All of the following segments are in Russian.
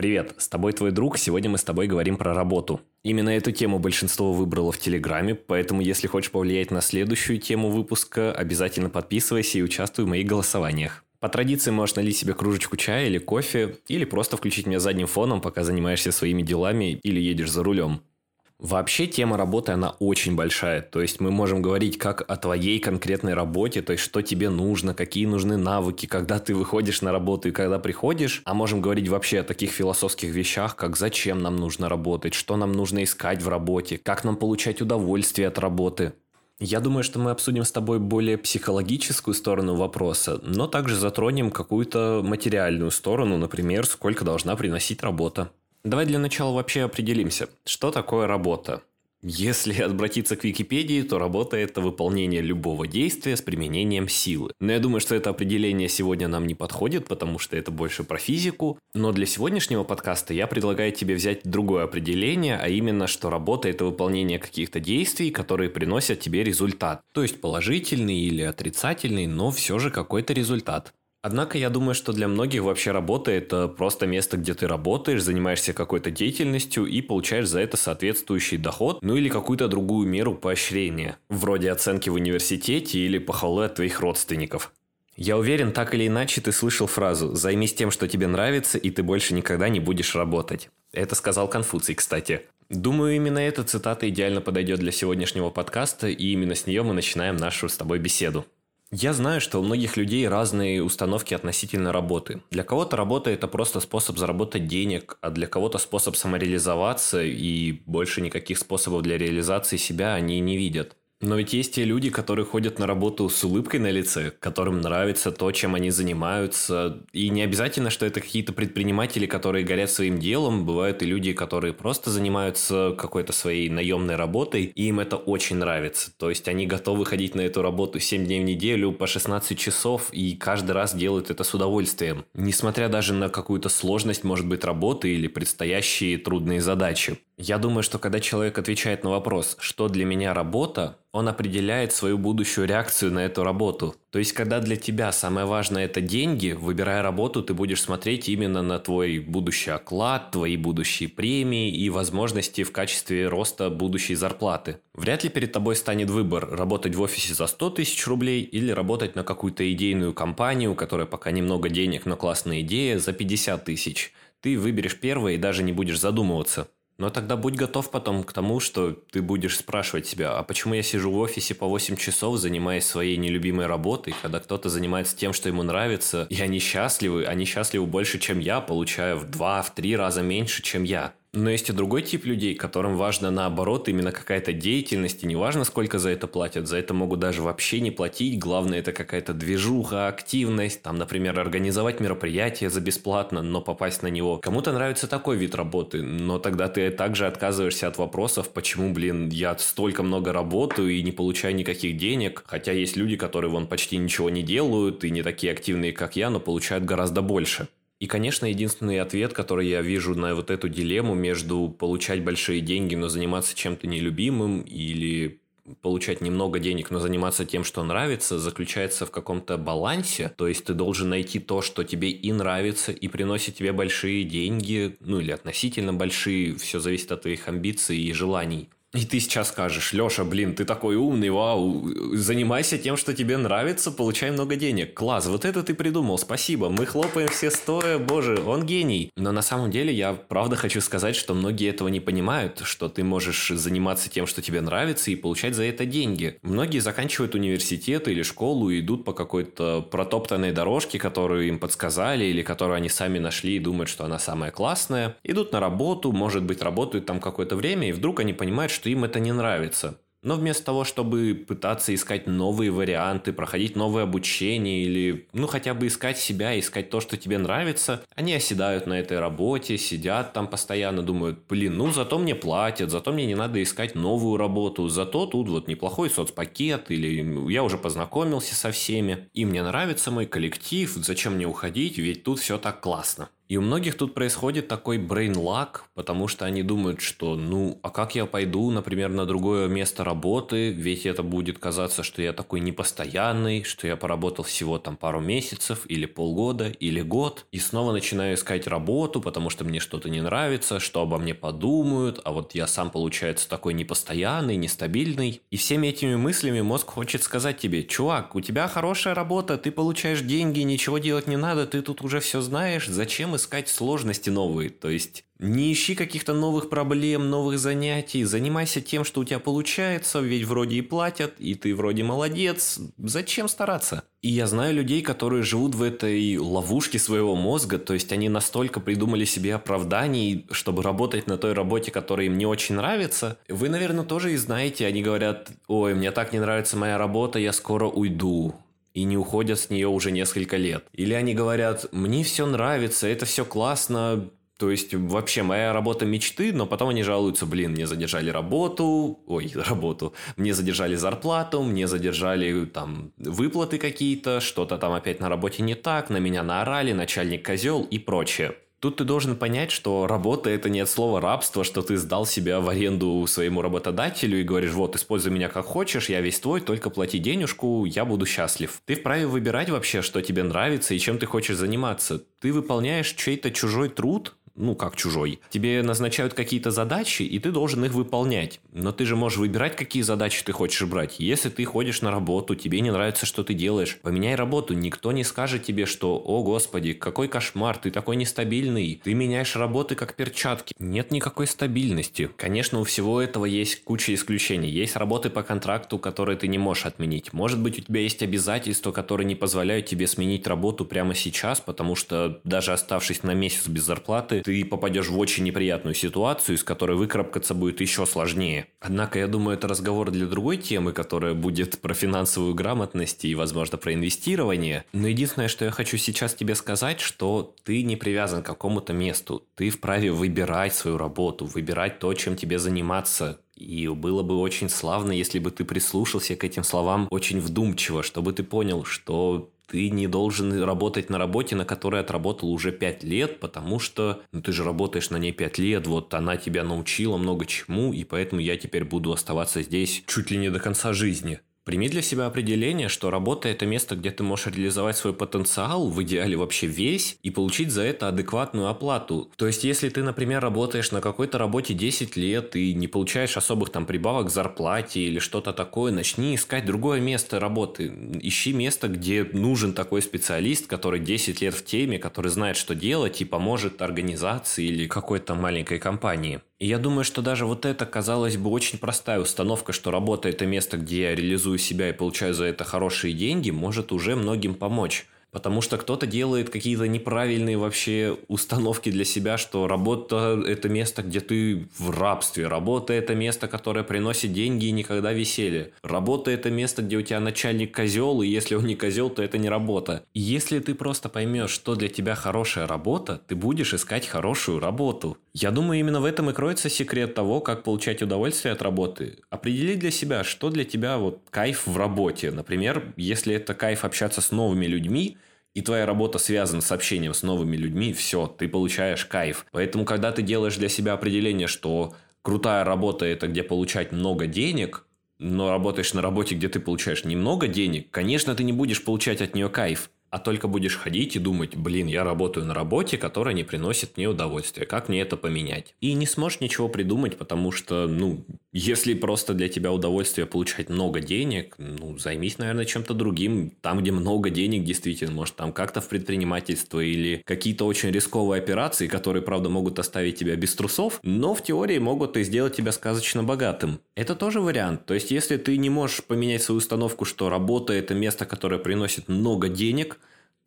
Привет, с тобой твой друг. Сегодня мы с тобой говорим про работу. Именно эту тему большинство выбрало в Телеграме, поэтому если хочешь повлиять на следующую тему выпуска, обязательно подписывайся и участвуй в моих голосованиях. По традиции можешь налить себе кружечку чая или кофе, или просто включить меня задним фоном, пока занимаешься своими делами или едешь за рулем. Вообще тема работы, она очень большая. То есть мы можем говорить как о твоей конкретной работе, то есть что тебе нужно, какие нужны навыки, когда ты выходишь на работу и когда приходишь. А можем говорить вообще о таких философских вещах, как зачем нам нужно работать, что нам нужно искать в работе, как нам получать удовольствие от работы. Я думаю, что мы обсудим с тобой более психологическую сторону вопроса, но также затронем какую-то материальную сторону, например, сколько должна приносить работа. Давай для начала вообще определимся, что такое работа. Если обратиться к Википедии, то работа – это выполнение любого действия с применением силы. Но я думаю, что это определение сегодня нам не подходит, потому что это больше про физику. Но для сегодняшнего подкаста я предлагаю тебе взять другое определение, а именно, что работа – это выполнение каких-то действий, которые приносят тебе результат. То есть положительный или отрицательный, но все же какой-то результат. Однако я думаю, что для многих вообще работа – это просто место, где ты работаешь, занимаешься какой-то деятельностью и получаешь за это соответствующий доход, ну или какую-то другую меру поощрения, вроде оценки в университете или похвалы от твоих родственников. Я уверен, так или иначе ты слышал фразу «займись тем, что тебе нравится, и ты больше никогда не будешь работать». Это сказал Конфуций, кстати. Думаю, именно эта цитата идеально подойдет для сегодняшнего подкаста, и именно с нее мы начинаем нашу с тобой беседу. Я знаю, что у многих людей разные установки относительно работы. Для кого-то работа – это просто способ заработать денег, а для кого-то способ самореализоваться, и больше никаких способов для реализации себя они не видят. Но ведь есть те люди, которые ходят на работу с улыбкой на лице, которым нравится то, чем они занимаются. И не обязательно, что это какие-то предприниматели, которые горят своим делом. Бывают и люди, которые просто занимаются какой-то своей наемной работой, и им это очень нравится. То есть они готовы ходить на эту работу 7 дней в неделю по 16 часов, и каждый раз делают это с удовольствием. Несмотря даже на какую-то сложность, может быть, работы или предстоящие трудные задачи. Я думаю, что когда человек отвечает на вопрос, что для меня работа, он определяет свою будущую реакцию на эту работу. То есть, когда для тебя самое важное это деньги, выбирая работу, ты будешь смотреть именно на твой будущий оклад, твои будущие премии и возможности в качестве роста будущей зарплаты. Вряд ли перед тобой станет выбор работать в офисе за 100 тысяч рублей или работать на какую-то идейную компанию, которая пока немного денег, но классная идея, за 50 тысяч. Ты выберешь первое и даже не будешь задумываться. Но тогда будь готов потом к тому, что ты будешь спрашивать себя, а почему я сижу в офисе по 8 часов, занимаясь своей нелюбимой работой, когда кто-то занимается тем, что ему нравится, и они счастливы, они счастливы больше, чем я, получая в 2-3 раза меньше, чем я. Но есть и другой тип людей, которым важно наоборот именно какая-то деятельность, и не важно, сколько за это платят, за это могут даже вообще не платить, главное это какая-то движуха, активность, там, например, организовать мероприятие за бесплатно, но попасть на него. Кому-то нравится такой вид работы, но тогда ты также отказываешься от вопросов, почему, блин, я столько много работаю и не получаю никаких денег, хотя есть люди, которые вон почти ничего не делают и не такие активные, как я, но получают гораздо больше. И, конечно, единственный ответ, который я вижу на вот эту дилемму между получать большие деньги, но заниматься чем-то нелюбимым, или получать немного денег, но заниматься тем, что нравится, заключается в каком-то балансе. То есть ты должен найти то, что тебе и нравится, и приносит тебе большие деньги, ну или относительно большие, все зависит от твоих амбиций и желаний. И ты сейчас скажешь, Леша, блин, ты такой умный, вау, занимайся тем, что тебе нравится, получай много денег. Класс, вот это ты придумал, спасибо. Мы хлопаем все стоя, боже, он гений. Но на самом деле я правда хочу сказать, что многие этого не понимают, что ты можешь заниматься тем, что тебе нравится, и получать за это деньги. Многие заканчивают университет или школу и идут по какой-то протоптанной дорожке, которую им подсказали, или которую они сами нашли и думают, что она самая классная. Идут на работу, может быть, работают там какое-то время, и вдруг они понимают, что им это не нравится. Но вместо того, чтобы пытаться искать новые варианты, проходить новое обучение или, ну, хотя бы искать себя, искать то, что тебе нравится, они оседают на этой работе, сидят там постоянно, думают, блин, ну, зато мне платят, зато мне не надо искать новую работу, зато тут вот неплохой соцпакет, или я уже познакомился со всеми, и мне нравится мой коллектив, зачем мне уходить, ведь тут все так классно. И у многих тут происходит такой lag, потому что они думают, что ну, а как я пойду, например, на другое место работы, ведь это будет казаться, что я такой непостоянный, что я поработал всего там пару месяцев или полгода или год, и снова начинаю искать работу, потому что мне что-то не нравится, что обо мне подумают, а вот я сам, получается, такой непостоянный, нестабильный. И всеми этими мыслями мозг хочет сказать тебе, чувак, у тебя хорошая работа, ты получаешь деньги, ничего делать не надо, ты тут уже все знаешь, зачем искать сложности новые. То есть не ищи каких-то новых проблем, новых занятий, занимайся тем, что у тебя получается, ведь вроде и платят, и ты вроде молодец. Зачем стараться? И я знаю людей, которые живут в этой ловушке своего мозга, то есть они настолько придумали себе оправданий, чтобы работать на той работе, которая им не очень нравится. Вы, наверное, тоже и знаете, они говорят, ой, мне так не нравится моя работа, я скоро уйду и не уходят с нее уже несколько лет. Или они говорят, мне все нравится, это все классно, то есть, вообще, моя работа мечты, но потом они жалуются, блин, мне задержали работу, ой, работу, мне задержали зарплату, мне задержали там выплаты какие-то, что-то там опять на работе не так, на меня наорали, начальник козел и прочее. Тут ты должен понять, что работа это не от слова рабство, что ты сдал себя в аренду своему работодателю и говоришь, вот, используй меня как хочешь, я весь твой, только плати денежку, я буду счастлив. Ты вправе выбирать вообще, что тебе нравится и чем ты хочешь заниматься. Ты выполняешь чей-то чужой труд, ну, как чужой. Тебе назначают какие-то задачи, и ты должен их выполнять. Но ты же можешь выбирать, какие задачи ты хочешь брать. Если ты ходишь на работу, тебе не нравится, что ты делаешь, поменяй работу. Никто не скажет тебе, что «О, Господи, какой кошмар, ты такой нестабильный, ты меняешь работы как перчатки». Нет никакой стабильности. Конечно, у всего этого есть куча исключений. Есть работы по контракту, которые ты не можешь отменить. Может быть, у тебя есть обязательства, которые не позволяют тебе сменить работу прямо сейчас, потому что даже оставшись на месяц без зарплаты, ты попадешь в очень неприятную ситуацию, из которой выкарабкаться будет еще сложнее. Однако, я думаю, это разговор для другой темы, которая будет про финансовую грамотность и, возможно, про инвестирование. Но единственное, что я хочу сейчас тебе сказать, что ты не привязан к какому-то месту. Ты вправе выбирать свою работу, выбирать то, чем тебе заниматься, и было бы очень славно, если бы ты прислушался к этим словам очень вдумчиво, чтобы ты понял, что ты не должен работать на работе, на которой отработал уже 5 лет, потому что ну, ты же работаешь на ней 5 лет, вот она тебя научила много чему, и поэтому я теперь буду оставаться здесь чуть ли не до конца жизни. Прими для себя определение, что работа – это место, где ты можешь реализовать свой потенциал, в идеале вообще весь, и получить за это адекватную оплату. То есть, если ты, например, работаешь на какой-то работе 10 лет и не получаешь особых там прибавок к зарплате или что-то такое, начни искать другое место работы. Ищи место, где нужен такой специалист, который 10 лет в теме, который знает, что делать и поможет организации или какой-то маленькой компании. И я думаю, что даже вот это, казалось бы, очень простая установка, что работа – это место, где я реализую себя и получаю за это хорошие деньги, может уже многим помочь. Потому что кто-то делает какие-то неправильные вообще установки для себя, что работа – это место, где ты в рабстве. Работа – это место, которое приносит деньги и никогда веселье. Работа – это место, где у тебя начальник козел, и если он не козел, то это не работа. И если ты просто поймешь, что для тебя хорошая работа, ты будешь искать хорошую работу. Я думаю, именно в этом и кроется секрет того, как получать удовольствие от работы. Определи для себя, что для тебя вот кайф в работе. Например, если это кайф общаться с новыми людьми, и твоя работа связана с общением с новыми людьми, все, ты получаешь кайф. Поэтому, когда ты делаешь для себя определение, что крутая работа – это где получать много денег, но работаешь на работе, где ты получаешь немного денег, конечно, ты не будешь получать от нее кайф а только будешь ходить и думать, блин, я работаю на работе, которая не приносит мне удовольствия, как мне это поменять? И не сможешь ничего придумать, потому что, ну, если просто для тебя удовольствие получать много денег, ну, займись, наверное, чем-то другим, там, где много денег, действительно, может, там как-то в предпринимательство или какие-то очень рисковые операции, которые, правда, могут оставить тебя без трусов, но в теории могут и сделать тебя сказочно богатым. Это тоже вариант. То есть, если ты не можешь поменять свою установку, что работа – это место, которое приносит много денег,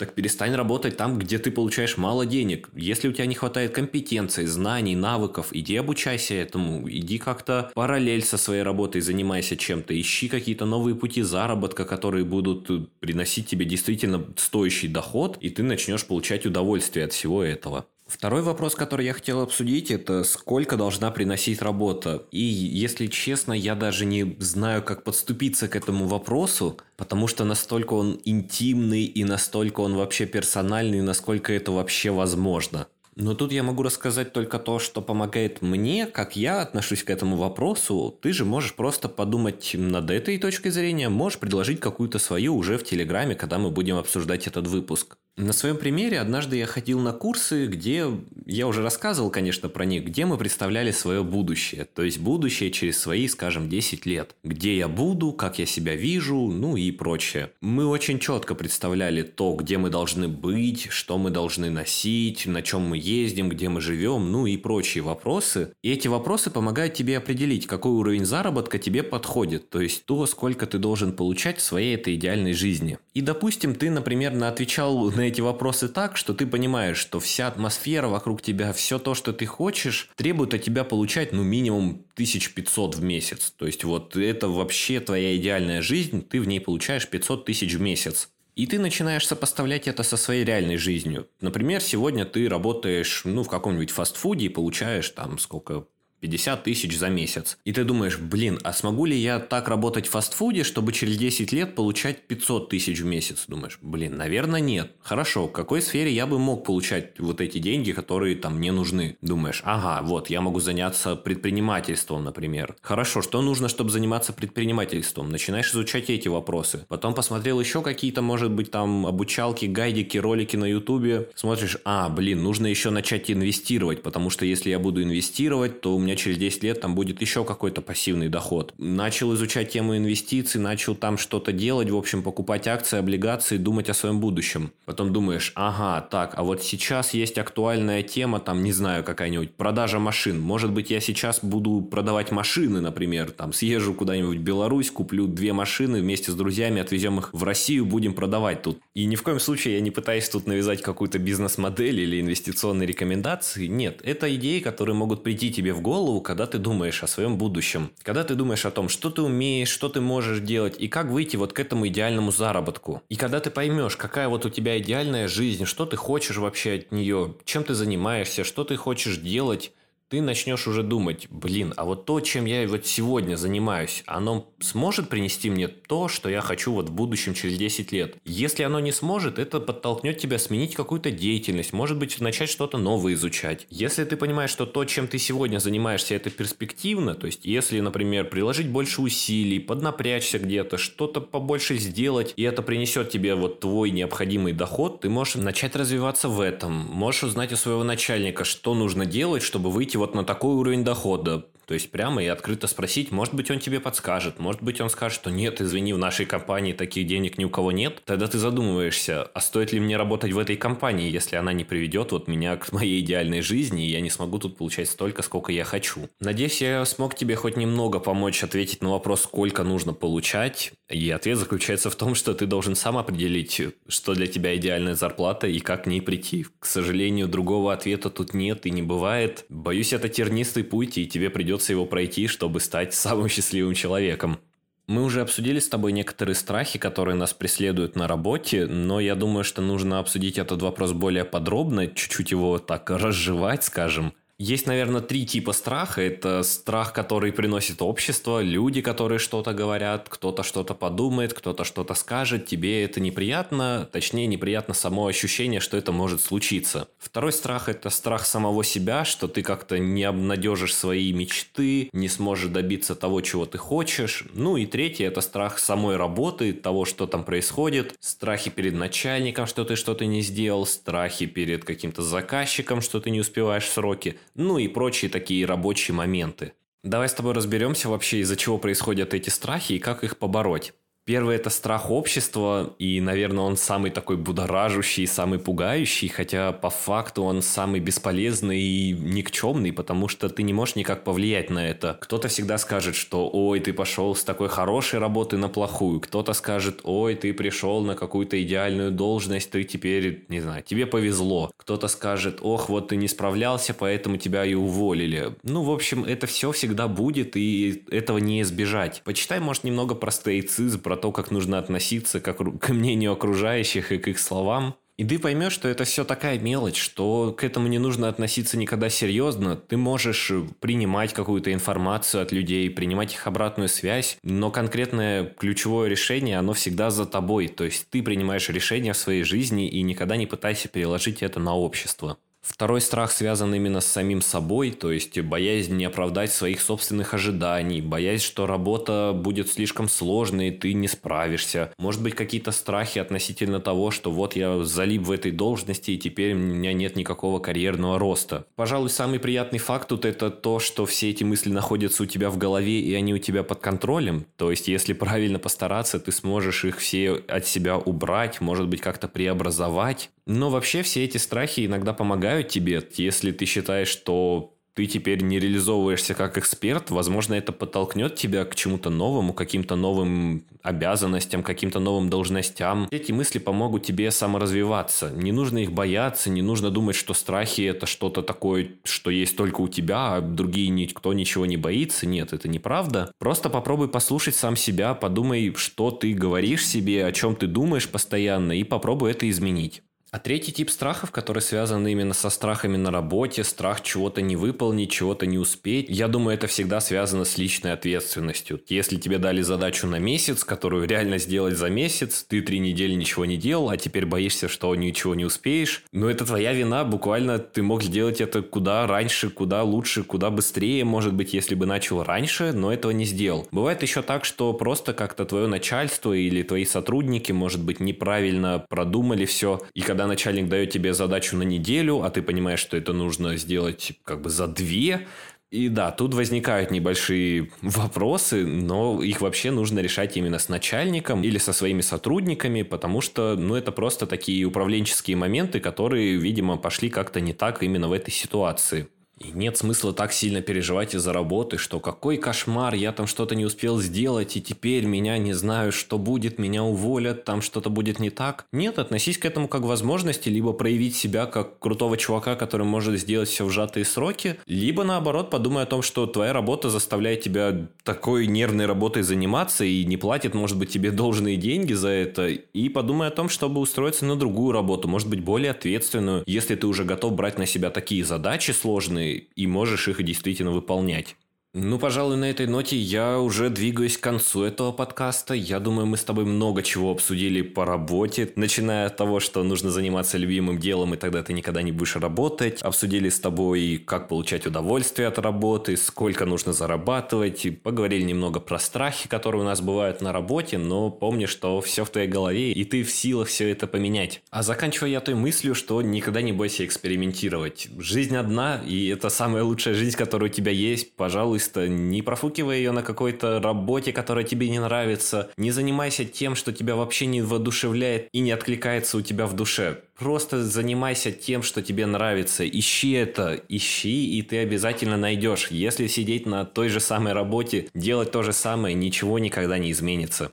так перестань работать там, где ты получаешь мало денег. Если у тебя не хватает компетенций, знаний, навыков, иди обучайся этому, иди как-то параллель со своей работой занимайся чем-то, ищи какие-то новые пути заработка, которые будут приносить тебе действительно стоящий доход, и ты начнешь получать удовольствие от всего этого. Второй вопрос, который я хотел обсудить, это сколько должна приносить работа. И, если честно, я даже не знаю, как подступиться к этому вопросу, потому что настолько он интимный и настолько он вообще персональный, насколько это вообще возможно. Но тут я могу рассказать только то, что помогает мне, как я отношусь к этому вопросу. Ты же можешь просто подумать над этой точкой зрения, можешь предложить какую-то свою уже в Телеграме, когда мы будем обсуждать этот выпуск. На своем примере однажды я ходил на курсы, где я уже рассказывал, конечно, про них, где мы представляли свое будущее. То есть будущее через свои, скажем, 10 лет. Где я буду, как я себя вижу, ну и прочее. Мы очень четко представляли то, где мы должны быть, что мы должны носить, на чем мы ездим, где мы живем, ну и прочие вопросы. И эти вопросы помогают тебе определить, какой уровень заработка тебе подходит. То есть то, сколько ты должен получать в своей этой идеальной жизни. И, допустим, ты, например, отвечал на эти вопросы так, что ты понимаешь, что вся атмосфера вокруг тебя, все то, что ты хочешь, требует от тебя получать, ну, минимум 1500 в месяц. То есть, вот это вообще твоя идеальная жизнь, ты в ней получаешь 500 тысяч в месяц. И ты начинаешь сопоставлять это со своей реальной жизнью. Например, сегодня ты работаешь ну, в каком-нибудь фастфуде и получаешь там сколько, 50 тысяч за месяц. И ты думаешь, блин, а смогу ли я так работать в фастфуде, чтобы через 10 лет получать 500 тысяч в месяц? Думаешь, блин, наверное, нет. Хорошо, в какой сфере я бы мог получать вот эти деньги, которые там мне нужны? Думаешь, ага, вот, я могу заняться предпринимательством, например. Хорошо, что нужно, чтобы заниматься предпринимательством? Начинаешь изучать эти вопросы. Потом посмотрел еще какие-то, может быть, там обучалки, гайдики, ролики на ютубе. Смотришь, а, блин, нужно еще начать инвестировать, потому что если я буду инвестировать, то у меня меня через 10 лет там будет еще какой-то пассивный доход. Начал изучать тему инвестиций, начал там что-то делать, в общем, покупать акции, облигации, думать о своем будущем. Потом думаешь, ага, так, а вот сейчас есть актуальная тема, там, не знаю, какая-нибудь продажа машин. Может быть, я сейчас буду продавать машины, например, там, съезжу куда-нибудь в Беларусь, куплю две машины вместе с друзьями, отвезем их в Россию, будем продавать тут. И ни в коем случае я не пытаюсь тут навязать какую-то бизнес-модель или инвестиционные рекомендации. Нет, это идеи, которые могут прийти тебе в голову, голову, когда ты думаешь о своем будущем. Когда ты думаешь о том, что ты умеешь, что ты можешь делать и как выйти вот к этому идеальному заработку. И когда ты поймешь, какая вот у тебя идеальная жизнь, что ты хочешь вообще от нее, чем ты занимаешься, что ты хочешь делать, ты начнешь уже думать, блин, а вот то, чем я вот сегодня занимаюсь, оно сможет принести мне то, что я хочу вот в будущем через 10 лет. Если оно не сможет, это подтолкнет тебя сменить какую-то деятельность, может быть, начать что-то новое изучать. Если ты понимаешь, что то, чем ты сегодня занимаешься, это перспективно, то есть если, например, приложить больше усилий, поднапрячься где-то, что-то побольше сделать, и это принесет тебе вот твой необходимый доход, ты можешь начать развиваться в этом, можешь узнать у своего начальника, что нужно делать, чтобы выйти вот на такой уровень дохода. То есть прямо и открыто спросить, может быть, он тебе подскажет, может быть, он скажет, что нет, извини, в нашей компании таких денег ни у кого нет. Тогда ты задумываешься, а стоит ли мне работать в этой компании, если она не приведет вот меня к моей идеальной жизни, и я не смогу тут получать столько, сколько я хочу. Надеюсь, я смог тебе хоть немного помочь ответить на вопрос, сколько нужно получать. И ответ заключается в том, что ты должен сам определить, что для тебя идеальная зарплата и как к ней прийти. К сожалению, другого ответа тут нет и не бывает. Боюсь, это тернистый путь, и тебе придется придется его пройти, чтобы стать самым счастливым человеком. Мы уже обсудили с тобой некоторые страхи, которые нас преследуют на работе, но я думаю, что нужно обсудить этот вопрос более подробно, чуть-чуть его так разжевать, скажем. Есть, наверное, три типа страха. Это страх, который приносит общество, люди, которые что-то говорят, кто-то что-то подумает, кто-то что-то скажет, тебе это неприятно, точнее, неприятно само ощущение, что это может случиться. Второй страх – это страх самого себя, что ты как-то не обнадежишь свои мечты, не сможешь добиться того, чего ты хочешь. Ну и третий – это страх самой работы, того, что там происходит, страхи перед начальником, что ты что-то не сделал, страхи перед каким-то заказчиком, что ты не успеваешь в сроки – ну и прочие такие рабочие моменты. Давай с тобой разберемся вообще, из-за чего происходят эти страхи и как их побороть. Первый – это страх общества, и, наверное, он самый такой будоражущий, самый пугающий, хотя по факту он самый бесполезный и никчемный, потому что ты не можешь никак повлиять на это. Кто-то всегда скажет, что «Ой, ты пошел с такой хорошей работы на плохую», кто-то скажет «Ой, ты пришел на какую-то идеальную должность, ты теперь, не знаю, тебе повезло». Кто-то скажет «Ох, вот ты не справлялся, поэтому тебя и уволили». Ну, в общем, это все всегда будет, и этого не избежать. Почитай, может, немного про стоицизм, про то, как нужно относиться к, к мнению окружающих и к их словам. И ты поймешь, что это все такая мелочь, что к этому не нужно относиться никогда серьезно. Ты можешь принимать какую-то информацию от людей, принимать их обратную связь, но конкретное ключевое решение, оно всегда за тобой. То есть ты принимаешь решение в своей жизни и никогда не пытайся переложить это на общество. Второй страх связан именно с самим собой, то есть боязнь не оправдать своих собственных ожиданий, боязнь, что работа будет слишком сложной, и ты не справишься. Может быть, какие-то страхи относительно того, что вот я залип в этой должности, и теперь у меня нет никакого карьерного роста. Пожалуй, самый приятный факт тут это то, что все эти мысли находятся у тебя в голове, и они у тебя под контролем. То есть, если правильно постараться, ты сможешь их все от себя убрать, может быть, как-то преобразовать. Но вообще все эти страхи иногда помогают тебе, если ты считаешь, что ты теперь не реализовываешься как эксперт, возможно, это подтолкнет тебя к чему-то новому, каким-то новым обязанностям, каким-то новым должностям. Эти мысли помогут тебе саморазвиваться. Не нужно их бояться, не нужно думать, что страхи это что-то такое, что есть только у тебя, а другие никто ничего не боится. Нет, это неправда. Просто попробуй послушать сам себя, подумай, что ты говоришь себе, о чем ты думаешь постоянно, и попробуй это изменить. А третий тип страхов, который связан именно со страхами на работе, страх чего-то не выполнить, чего-то не успеть, я думаю, это всегда связано с личной ответственностью. Если тебе дали задачу на месяц, которую реально сделать за месяц, ты три недели ничего не делал, а теперь боишься, что ничего не успеешь, но это твоя вина, буквально ты мог сделать это куда раньше, куда лучше, куда быстрее, может быть, если бы начал раньше, но этого не сделал. Бывает еще так, что просто как-то твое начальство или твои сотрудники, может быть, неправильно продумали все, и когда когда начальник дает тебе задачу на неделю, а ты понимаешь, что это нужно сделать как бы за две, и да, тут возникают небольшие вопросы, но их вообще нужно решать именно с начальником или со своими сотрудниками, потому что, ну, это просто такие управленческие моменты, которые, видимо, пошли как-то не так именно в этой ситуации. И нет смысла так сильно переживать из-за работы, что какой кошмар, я там что-то не успел сделать, и теперь меня не знаю, что будет, меня уволят, там что-то будет не так. Нет, относись к этому как возможности, либо проявить себя как крутого чувака, который может сделать все в сжатые сроки, либо наоборот подумай о том, что твоя работа заставляет тебя такой нервной работой заниматься и не платит, может быть, тебе должные деньги за это, и подумай о том, чтобы устроиться на другую работу, может быть, более ответственную, если ты уже готов брать на себя такие задачи сложные, и можешь их действительно выполнять. Ну, пожалуй, на этой ноте я уже двигаюсь к концу этого подкаста. Я думаю, мы с тобой много чего обсудили по работе, начиная от того, что нужно заниматься любимым делом, и тогда ты никогда не будешь работать. Обсудили с тобой, как получать удовольствие от работы, сколько нужно зарабатывать. И поговорили немного про страхи, которые у нас бывают на работе, но помни, что все в твоей голове, и ты в силах все это поменять. А заканчиваю я той мыслью, что никогда не бойся экспериментировать. Жизнь одна, и это самая лучшая жизнь, которая у тебя есть. Пожалуй, быстро, не профукивай ее на какой-то работе, которая тебе не нравится, не занимайся тем, что тебя вообще не воодушевляет и не откликается у тебя в душе. Просто занимайся тем, что тебе нравится. Ищи это, ищи, и ты обязательно найдешь. Если сидеть на той же самой работе, делать то же самое, ничего никогда не изменится.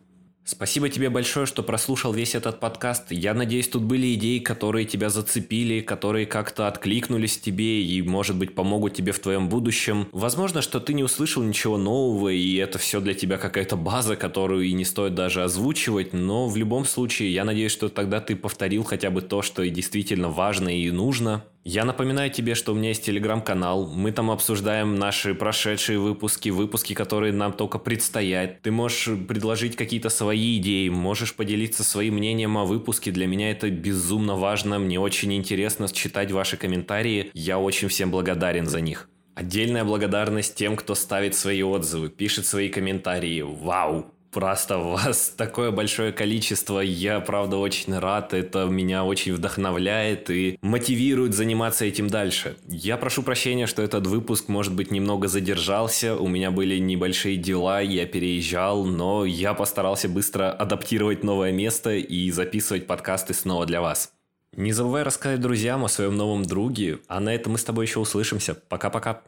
Спасибо тебе большое, что прослушал весь этот подкаст. Я надеюсь, тут были идеи, которые тебя зацепили, которые как-то откликнулись тебе и, может быть, помогут тебе в твоем будущем. Возможно, что ты не услышал ничего нового, и это все для тебя какая-то база, которую и не стоит даже озвучивать, но в любом случае, я надеюсь, что тогда ты повторил хотя бы то, что действительно важно и нужно. Я напоминаю тебе, что у меня есть телеграм-канал. Мы там обсуждаем наши прошедшие выпуски, выпуски, которые нам только предстоят. Ты можешь предложить какие-то свои идеи, можешь поделиться своим мнением о выпуске. Для меня это безумно важно. Мне очень интересно читать ваши комментарии. Я очень всем благодарен за них. Отдельная благодарность тем, кто ставит свои отзывы, пишет свои комментарии. Вау! Просто вас такое большое количество. Я, правда, очень рад. Это меня очень вдохновляет и мотивирует заниматься этим дальше. Я прошу прощения, что этот выпуск, может быть, немного задержался. У меня были небольшие дела, я переезжал, но я постарался быстро адаптировать новое место и записывать подкасты снова для вас. Не забывай рассказать друзьям о своем новом друге, а на этом мы с тобой еще услышимся. Пока-пока.